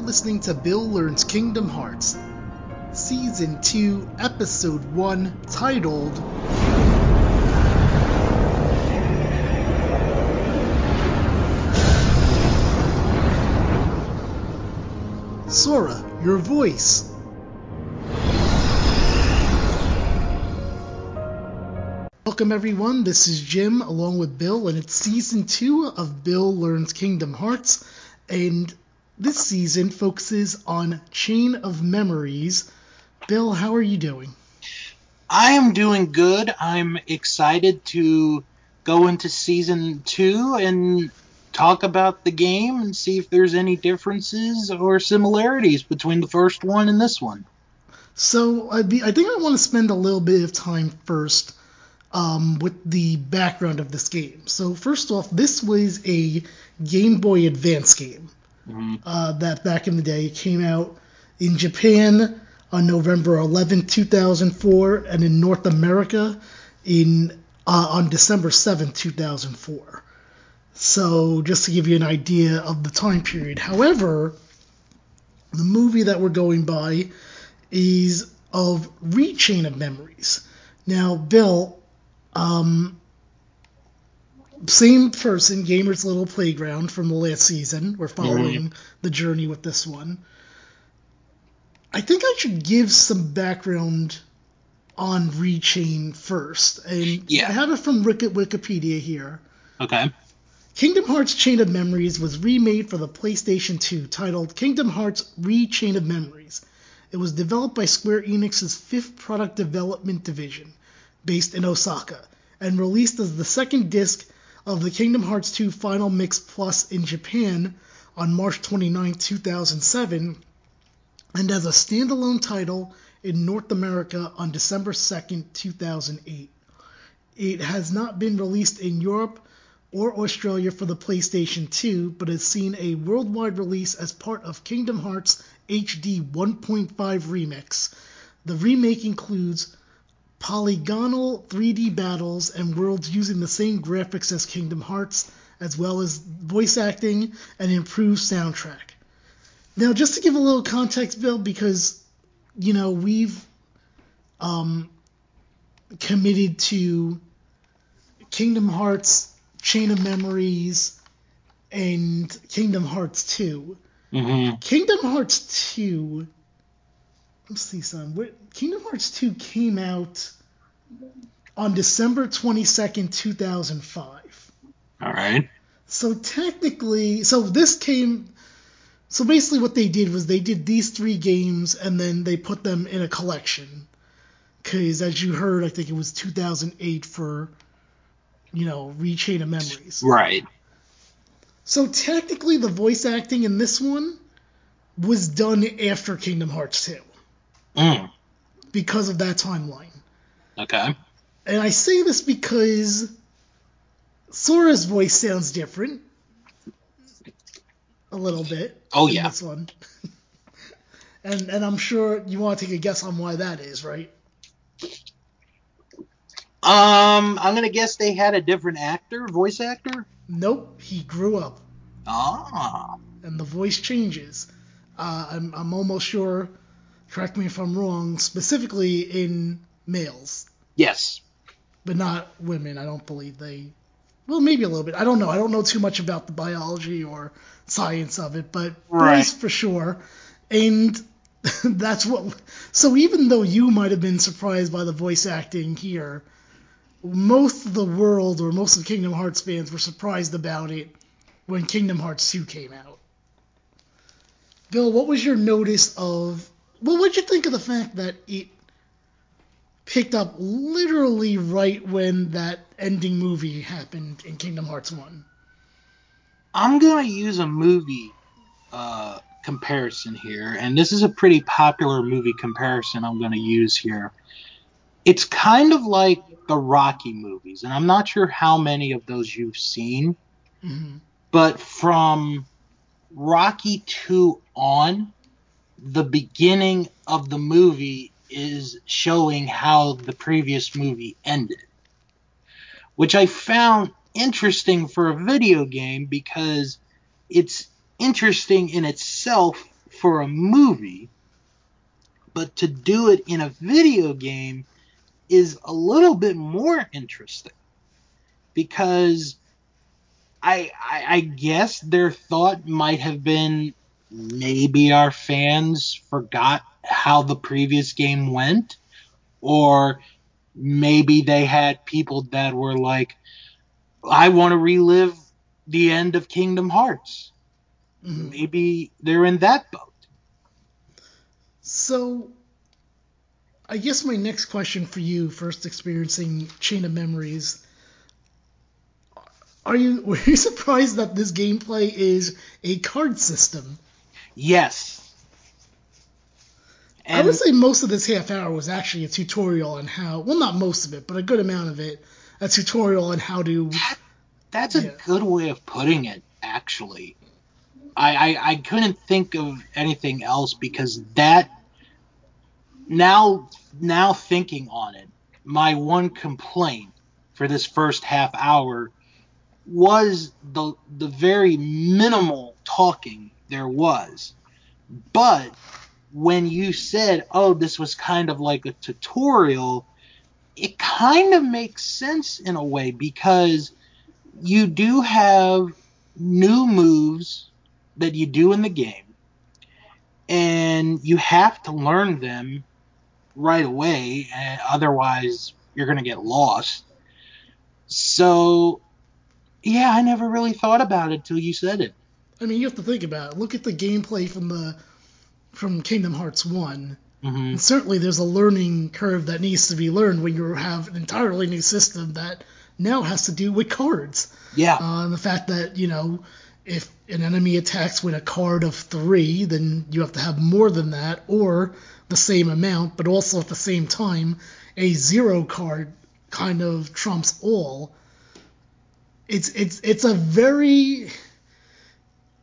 listening to Bill Learns Kingdom Hearts, Season 2, Episode 1, titled Sora, your voice. Welcome everyone, this is Jim along with Bill, and it's season two of Bill Learns Kingdom Hearts. And this season focuses on Chain of Memories. Bill, how are you doing? I am doing good. I'm excited to go into season two and talk about the game and see if there's any differences or similarities between the first one and this one. So I, I think I want to spend a little bit of time first um, with the background of this game. So first off, this was a Game Boy Advance game mm-hmm. uh, that back in the day It came out in Japan on November 11, 2004, and in North America in uh, on December 7, 2004. So just to give you an idea of the time period. However, the movie that we're going by is of Rechain of Memories. Now, Bill, um, same person, Gamer's Little Playground from the last season. We're following mm-hmm. the journey with this one. I think I should give some background on Rechain first. And yeah. I have it from Wikipedia here. Okay. Kingdom Hearts Chain of Memories was remade for the PlayStation 2 titled Kingdom Hearts Rechain of Memories. It was developed by Square Enix's fifth product development division, based in Osaka, and released as the second disc of the Kingdom Hearts 2 Final Mix Plus in Japan on March 29, 2007, and as a standalone title in North America on December 2, 2008. It has not been released in Europe or Australia for the PlayStation 2, but has seen a worldwide release as part of Kingdom Hearts HD 1.5 Remix. The remake includes polygonal 3D battles and worlds using the same graphics as Kingdom Hearts, as well as voice acting and improved soundtrack. Now, just to give a little context, Bill, because you know we've um, committed to Kingdom Hearts, Chain of Memories, and Kingdom Hearts 2. Mm-hmm. Kingdom Hearts 2 let's see some. Kingdom Hearts 2 came out on December 22nd, 2005. All right. So technically, so this came. So basically, what they did was they did these three games and then they put them in a collection. Because as you heard, I think it was 2008 for, you know, Rechain of Memories. Right. So technically, the voice acting in this one was done after Kingdom Hearts 2. Mm. Because of that timeline. Okay. And I say this because Sora's voice sounds different. A little bit. Oh yeah. This one. and and I'm sure you want to take a guess on why that is, right? Um, I'm gonna guess they had a different actor, voice actor. Nope, he grew up. Ah. And the voice changes. Uh, I'm I'm almost sure correct me if I'm wrong, specifically in males. Yes. But not women. I don't believe they. Well, maybe a little bit. I don't know. I don't know too much about the biology or science of it, but right. boys for sure. And that's what. So even though you might have been surprised by the voice acting here, most of the world or most of Kingdom Hearts fans were surprised about it when Kingdom Hearts 2 came out. Bill, what was your notice of well, what'd you think of the fact that it picked up literally right when that ending movie happened in Kingdom Hearts 1? I'm going to use a movie uh, comparison here, and this is a pretty popular movie comparison I'm going to use here. It's kind of like the Rocky movies, and I'm not sure how many of those you've seen, mm-hmm. but from Rocky 2 on, the beginning of the movie is showing how the previous movie ended, which I found interesting for a video game because it's interesting in itself for a movie, but to do it in a video game is a little bit more interesting because I, I, I guess their thought might have been maybe our fans forgot how the previous game went, or maybe they had people that were like, I want to relive the end of Kingdom Hearts. Mhm. Maybe they're in that boat. So, I guess my next question for you, first experiencing Chain of Memories, are you were you surprised that this gameplay is a card system? Yes. I would say most of this half hour was actually a tutorial on how, well, not most of it, but a good amount of it, a tutorial on how to. that's a good way of putting it, actually. I, I, I couldn't think of anything else because that now now thinking on it, my one complaint for this first half hour was the the very minimal talking there was. But when you said, "Oh, this was kind of like a tutorial," it kind of makes sense in a way because you do have new moves that you do in the game, and you have to learn them right away, otherwise you're going to get lost. So, yeah, I never really thought about it till you said it. I mean, you have to think about it. Look at the gameplay from the from Kingdom Hearts One. hmm And certainly, there's a learning curve that needs to be learned when you have an entirely new system that now has to do with cards. Yeah, Uh, and the fact that you know, if an enemy attacks with a card of three, then you have to have more than that, or the same amount, but also at the same time, a zero card kind of trumps all. It's it's it's a very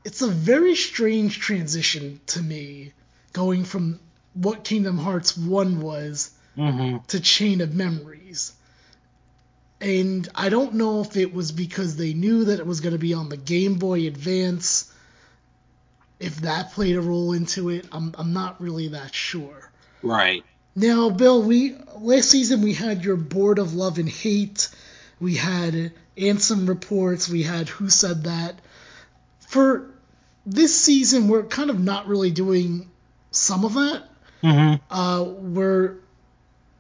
it's a very strange transition to me, going from what Kingdom Hearts One was hmm to Chain of Memories. And I don't know if it was because they knew that it was going to be on the Game Boy Advance, if that played a role into it. I'm, I'm not really that sure. right. Now, Bill, we last season we had your Board of Love and Hate, we had Ansem reports, we had Who Said That. For this season, we're kind of not really doing some of that hmm uh, we're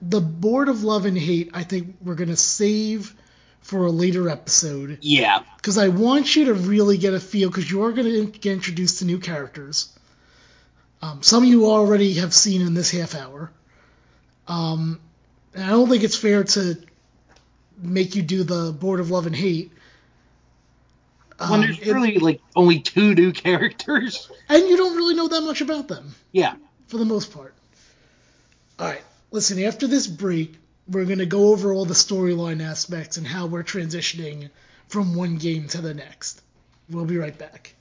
the board of love and hate. I think we're gonna save for a later episode Yeah, because I want you to really get a feel because you are gonna in- get introduced to new characters. Um, some you already have seen in this half hour. Um, and I don't think it's fair to make you do the board of love and hate. When Um, there's really like only two new characters. and you don't really know that much about them. Yeah, for the most part. All right, listen, after this break, we're going to go over all the storyline aspects and how we're transitioning from one game to the next. We'll be right back.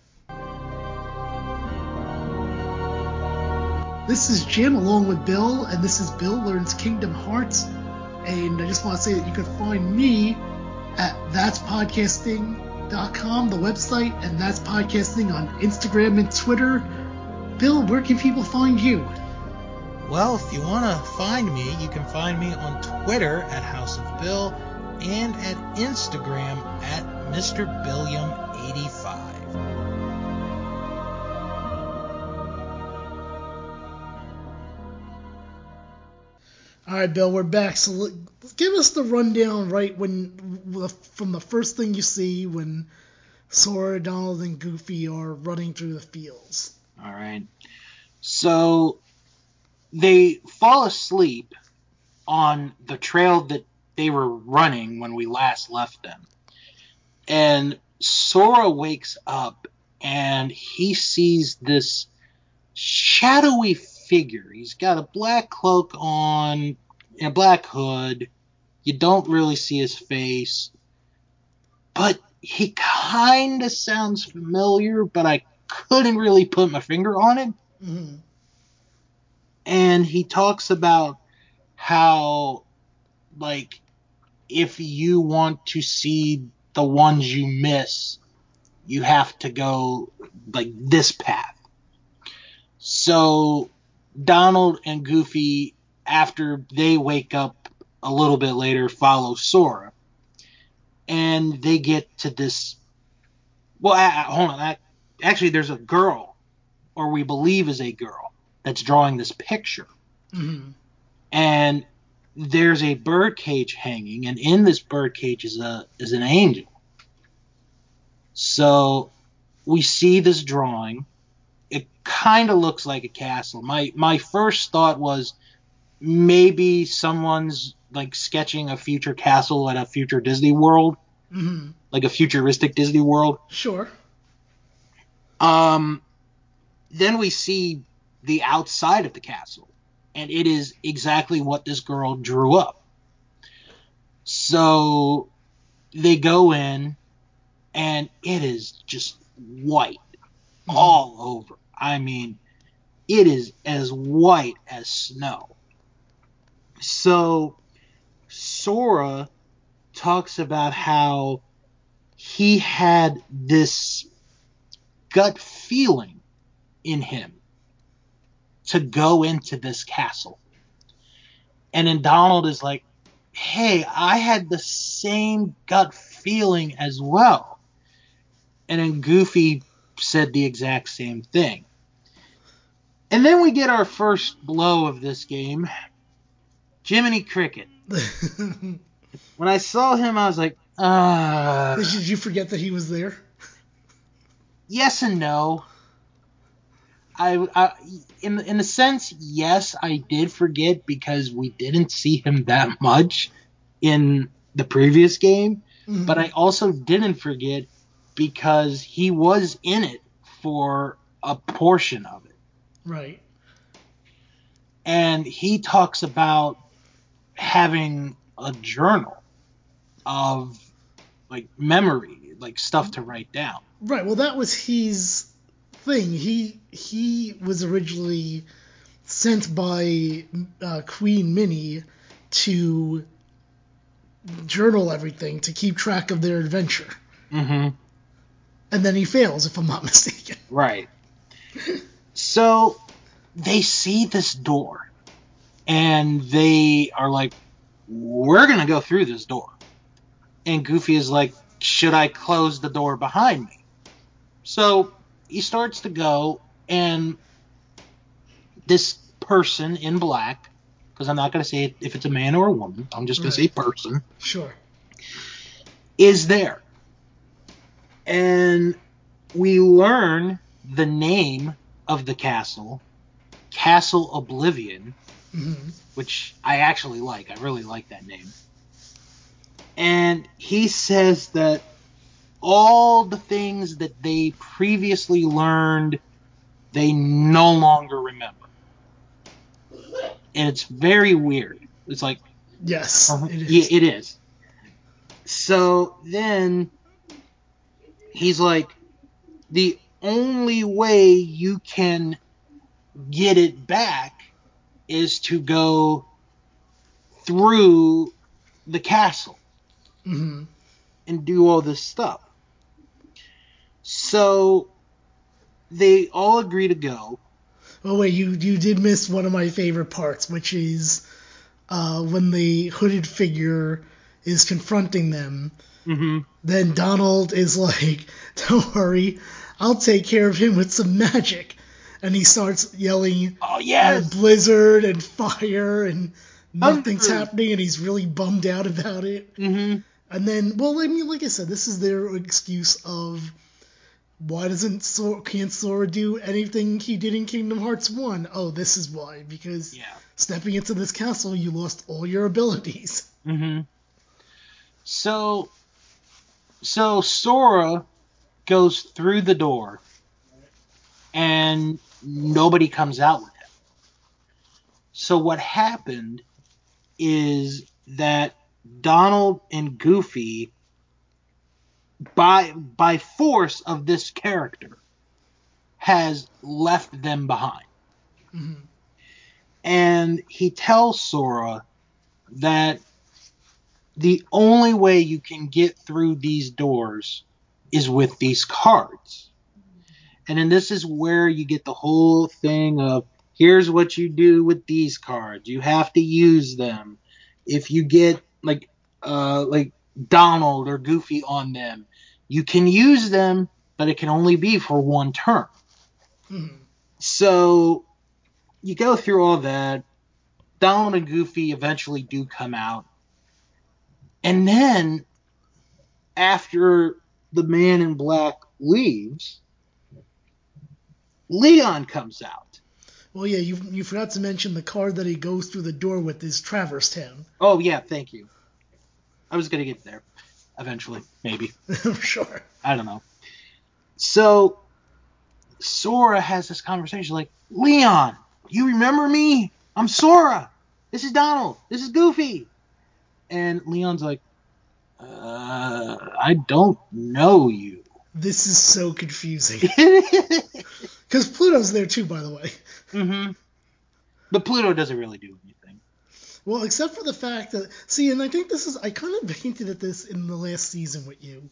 This is Jim along with Bill, and this is Bill Learns Kingdom Hearts. And I just want to say that you can find me at that'spodcasting.com, the website, and that's podcasting on Instagram and Twitter. Bill, where can people find you? Well, if you want to find me, you can find me on Twitter at House of Bill and at Instagram at Mr. Billiam85. All right, Bill, we're back. So give us the rundown, right when from the first thing you see when Sora, Donald, and Goofy are running through the fields. All right. So they fall asleep on the trail that they were running when we last left them. And Sora wakes up and he sees this shadowy figure. He's got a black cloak on and a black hood. You don't really see his face. But he kind of sounds familiar, but I couldn't really put my finger on it. hmm And he talks about how, like, if you want to see the ones you miss, you have to go, like, this path. So Donald and Goofy, after they wake up a little bit later, follow Sora, and they get to this. Well, I, I- hold on. I, actually, there's a girl, or we believe is a girl, that's drawing this picture, hmm and there's a bird cage hanging, and in this bird cage is a is an angel. So we see this drawing. It kind of looks like a castle. My my first thought was maybe someone's like sketching a future castle at a future Disney World, hmm like a futuristic Disney World. Sure. Um, then we see the outside of the castle, and it is exactly what this girl drew up. So they go in, and it is just white all over. I mean, it is as white as snow. So Sora talks about how he had this gut feeling in him to go into this castle. And then Donald is like, hey, I had the same gut feeling as well. And then Goofy said the exact same thing. And then we get our first blow of this game Jiminy Cricket. When I saw him, I was like, uh, Did you forget that he was there? yes and no. I, I in in a sense, yes, I did forget because we didn't see him that much in the previous game, Mhm. but I also didn't forget because he was in it for a portion of it. right. And he talks about having a journal of like memory, like stuff to write down. Right. Well, that was his thing. He he was originally sent by uh, Queen Minnie to journal everything to keep track of their adventure, Mm-hmm. and then he fails, if I'm not mistaken. Right. So they see this door and they are like, we're going to go through this door. And Goofy is like, should I close the door behind me? So he starts to go, and this person in black, because I'm not going to say if it's a man or a woman, I'm just going to say person, Sure. is there. And we learn the name of the castle, Castle Oblivion, hmm which I actually like. I really like that name. And he says that all the things that they previously learned, they no longer remember. And it's very weird. It's like, Yes, uh-huh. it is. Yeah, it is. So then he's like, the only way you can get it back is to go through the castle hmm and do all this stuff. So they all agree to go. Oh wait, you you did miss one of my favorite parts, which is uh, when the hooded figure is confronting them. Mm-hmm. Then Donald is like, "Don't worry, I'll take care of him with some magic," and he starts yelling Oh yes, blizzard and fire and nothing's Thunder. happening, and he's really bummed out about it. mm-hmm. And then, well, I mean, like I said, this is their excuse of why doesn't Sora, can't Sora do anything he did in Kingdom Hearts 1? Oh, this is why. Because yeah. stepping into this castle, you lost all your abilities. Mm-hmm. So, so Sora goes through the door, and nobody comes out with him. So what happened is that Donald and Goofy, by by force of this character, has left them behind, hmm and he tells Sora that the only way you can get through these doors is with these cards. And then this is where you get the whole thing of here's what you do with these cards. You have to use them. If you get like uh like Donald or Goofy on them, you can use them, but it can only be for one turn. Mhm. So you go through all that. Donald and Goofy eventually do come out. And then after the man in black leaves, Leon comes out. Well, yeah, you you forgot to mention the card that he goes through the door with is Traverse Town. Oh yeah, thank you. I was gonna get there eventually, maybe. I'm sure. I don't know. So Sora has this conversation like, Leon, you remember me? I'm Sora. This is Donald. This is Goofy. And Leon's like, uh, I don't know you. This is so confusing. Because Pluto's there too, by the way. Mm-hmm. But Pluto doesn't really do anything. Well, except for the fact that see, and I think this is I kind of hinted at this in the last season with you,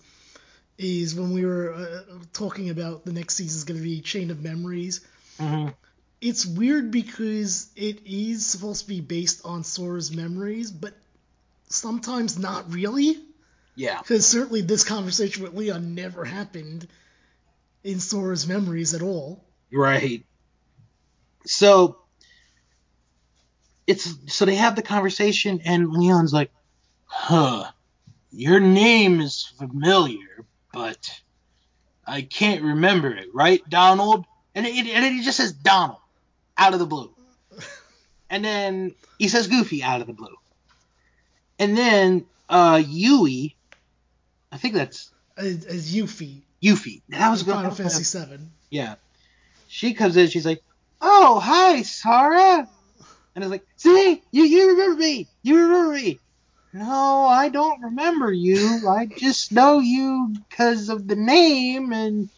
is when we were uh, talking about the next season is going to be Chain of Memories. Mm-hmm. It's weird because it is supposed to be based on Sora's memories, but sometimes not really. Yeah. Because certainly this conversation with Leon never happened in Sora's memories at all. Right. So it's so they have the conversation and Leon's like, "Huh, your name is familiar, but I can't remember it, right, Donald?" And it, and he just says Donald out of the blue, and then he says Goofy out of the blue, and then uh Yui, I think that's As, as Yuffie. That was Final good. Fantasy Seven. Yeah. She comes in, she's like, Oh, hi, Sarah. And it's like, see, you, you remember me. You remember me. No, I don't remember you. I just know you because of the name and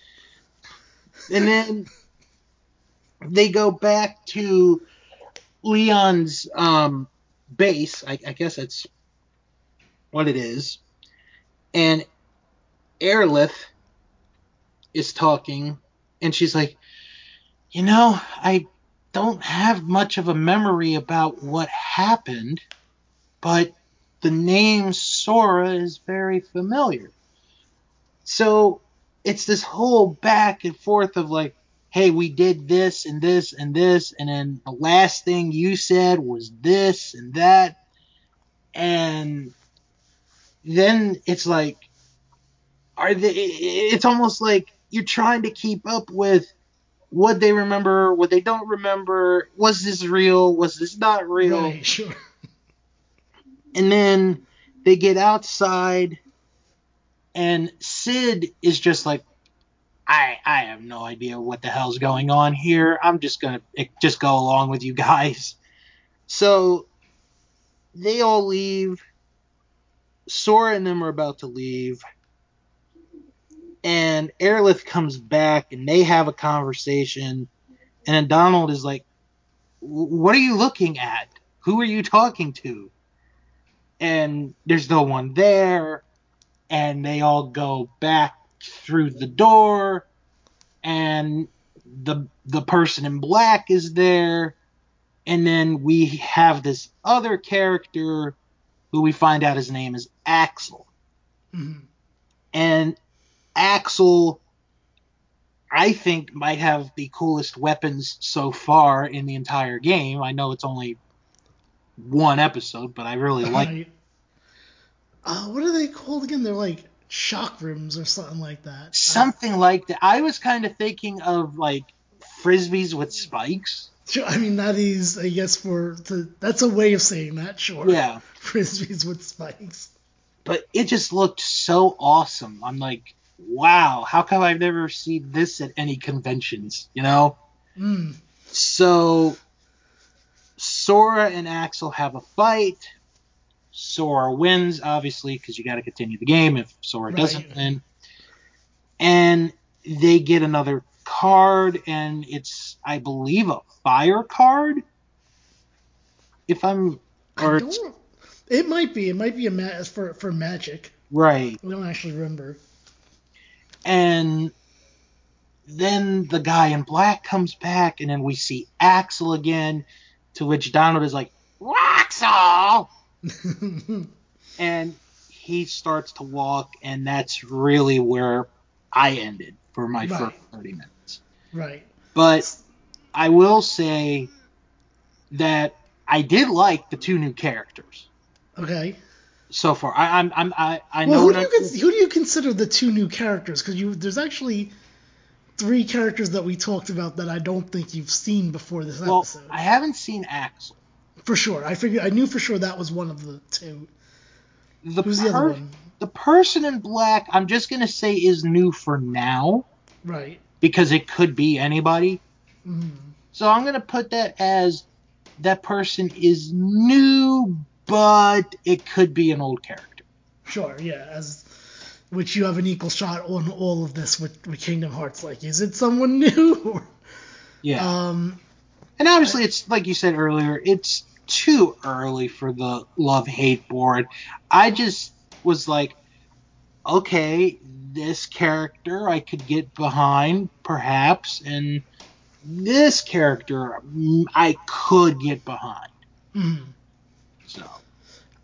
and then they go back to Leon's um base. I, I guess that's what it is. And Aerolith is talking and she's like, you know, I don't have much of a memory about what happened, but the name Sora is very familiar. So it's this whole back and forth of like, hey, we did this and this and this, and then the last thing you said was this and that. And then it's like, are they, it's almost like you're trying to keep up with what they remember, what they don't remember. Was this real? Was this not real? Right, sure. And then they get outside, and Cid is just like, I I have no idea what the hell's going on here. I'm just gonna just go along with you guys. So they all leave. Sora and them are about to leave. And Aerolith comes back and they have a conversation. And then Donald is like, What are you looking at? Who are you talking to? And there's no one there. And they all go back through the door. And the the person in black is there. And then we have this other character who we find out his name is Axel. Mhm. And Axel, I think, might have the coolest weapons so far in the entire game. I know it's only one episode, but I really like. Right. Uh, what are they called again? They're like chakrams or something like that. Something like that. I was kind of thinking of like frisbees with spikes. I mean that is, I guess, for to, that's a way of saying that. Sure. Yeah, Frisbees with spikes. but it just looked so awesome. I'm like, wow, how come I've never seen this at any conventions? You know? Mm. So Sora and Axel have a fight. Sora wins, obviously, because you got to continue the game if Sora Right. doesn't win. And they get another card, and it's, I believe, a fire card. If I'm, or. It might be. It might be a ma- for for magic. right. I don't actually remember. And then the guy in black comes back, and then we see Axel again. To which Donald is like, Axel! and he starts to walk, and that's really where I ended for my Right. first 30 minutes. right. But I will say that I did like the two new characters Okay. So far. I, I'm, I'm, I, I Well, know. who do that- you who do you consider the two new characters? Because you there's actually three characters that we talked about that I don't think you've seen before this well, episode. I haven't seen Axel. For sure, I figured I knew for sure that was one of the two. The, Who's the other one? the person in black, I'm just gonna say is new for now Right. because it could be anybody. Mhm. So I'm gonna put that as that person is new, but it could be an old character. Sure. Yeah. As which you have an equal shot on all of this with, with Kingdom Hearts. Like, is it someone new? Yeah. um. and obviously, it's like you said earlier, it's too early for the love hate board. I just was like, okay, this character I could get behind, perhaps, and this character mm, I could get behind. mhm. So.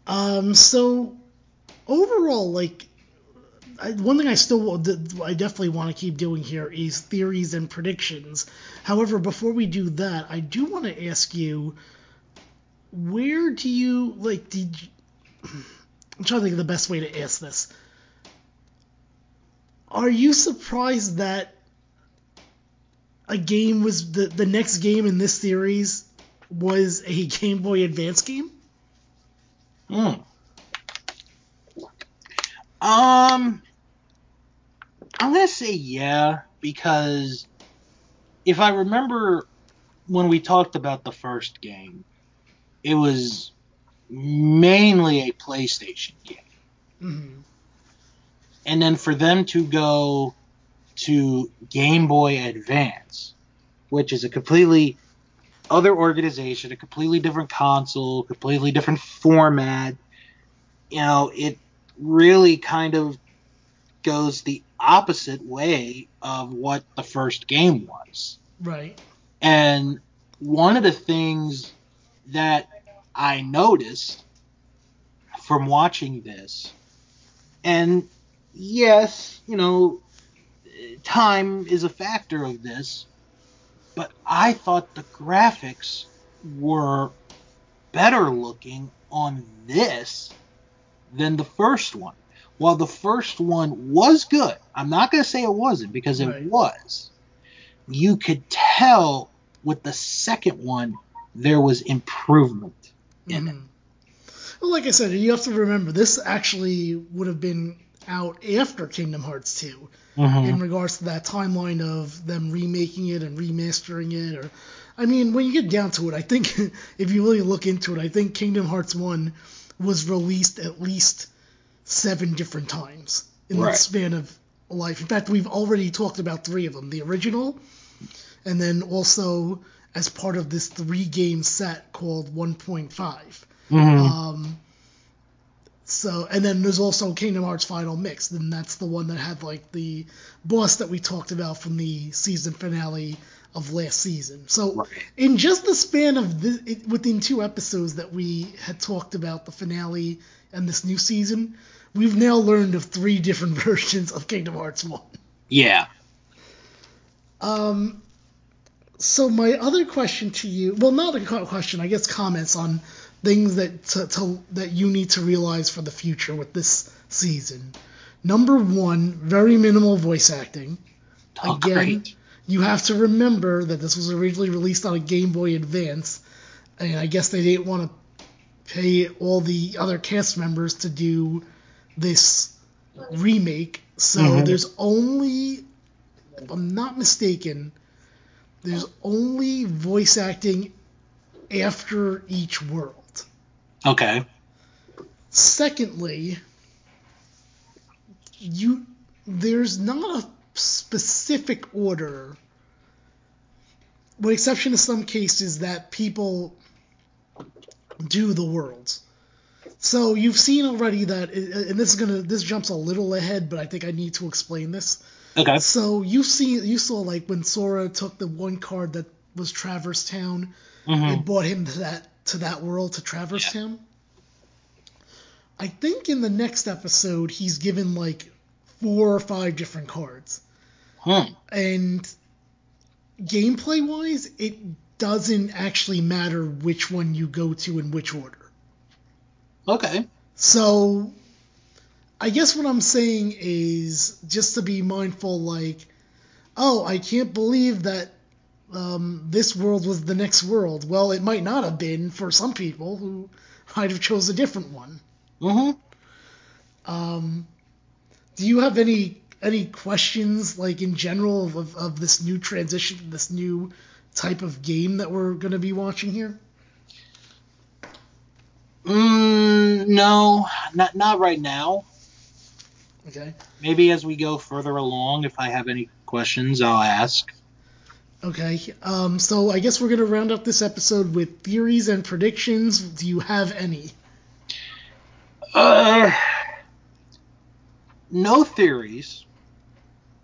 Um. So overall, like, I, one thing I still I definitely want to keep doing here is theories and predictions. However, before we do that, I do want to ask you, where do you like? Did you, I'm trying to think of the best way to ask this. Are you surprised that a game was the the next game in this series was a Game Boy Advance game? Hmm. Um, I'm gonna say yeah because if I remember when we talked about the first game, it was mainly a PlayStation game, Mm-hmm. and then for them to go to Game Boy Advance, which is a completely other organization, a completely different console, completely different format. You know, it really kind of goes the opposite way of what the first game was. Right. And one of the things that I noticed from watching this, and yes, you know, time is a factor of this, but I thought the graphics were better looking on this than the first one. While the first one was good, I'm not going to say it wasn't because it Right. was. You could tell with the second one there was improvement in it. Mhm. Well, like I said, you have to remember this actually would have been out after Kingdom Hearts 2 Mhm. in regards to that timeline of them remaking it and remastering it. Or, I mean, when you get down to it, I think if you really look into it, I think Kingdom Hearts 1 was released at least seven different times in the span of life. In fact, we've already talked about three of them: the original, and then also as part of this three-game set called 1.5. Mhm. Um, so, and then there's also Kingdom Hearts Final Mix, and that's the one that had like the boss that we talked about from the season finale of last season. So, Right. in just the span of this, it, within two episodes that we had talked about the finale and this new season, we've now learned of three different versions of Kingdom Hearts One. Yeah. Um, so my other question to you, well, not a question, I guess comments on things that to, to, that you need to realize for the future with this season. Number one, very minimal voice acting. Oh, Again, great. you have to remember that this was originally released on a Game Boy Advance, and I guess they didn't want to pay all the other cast members to do this remake. So Mhm. there's only, if I'm not mistaken, there's only voice acting after each world. Okay. Secondly, you there's not a specific order, with exception of some cases that people do the worlds. So you've seen already that, and this is gonna this jumps a little ahead, but I think I need to explain this. Okay. So you see, you saw like when Sora took the one card that was Traverse Town hmm and brought him to that to that world to Traverse Town. I think in the next episode he's given like four or five different cards, Hmm. and gameplay wise, it doesn't actually matter which one you go to in which order. Okay. So, I guess what I'm saying is just to be mindful, like, oh, I can't believe that um, this world was the next world. Well, it might not have been for some people who might have chose a different one. hmm Um, do you have any any questions, like in general, of, of, of this new transition, this new type of game that we're going to be watching here? Mm, no, not not right now. Okay. Maybe as we go further along, if I have any questions, I'll ask. Okay, um, so I guess we're gonna round up this episode with theories and predictions. Do you have any? Uh, no theories.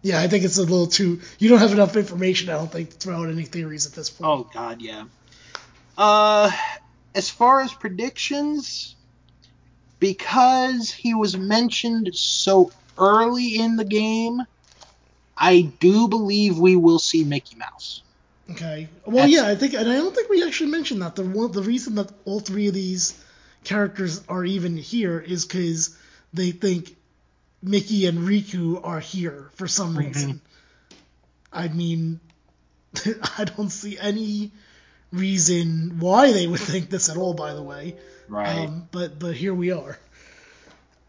Yeah, I think it's a little too. You don't have enough information, I don't think, to throw out any theories at this point. Oh God, yeah. Uh, as far as predictions, because he was mentioned so early in the game, I do believe we will see Mickey Mouse. Okay. Well, That's- yeah, I think, and I don't think we actually mentioned that. The one, the reason that all three of these characters are even here is because they think Mickey and Riku are here for some Mhm. reason. I mean, I don't see any reason why they would think this at all. By the way. Right. Um, but but here we are.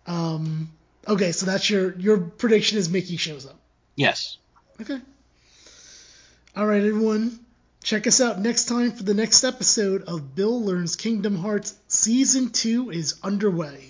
Um, okay, so that's your your prediction is Mickey shows up. Yes. Okay. All right, everyone. Check us out next time for the next episode of Bill Learns Kingdom Hearts. Season 2 is underway.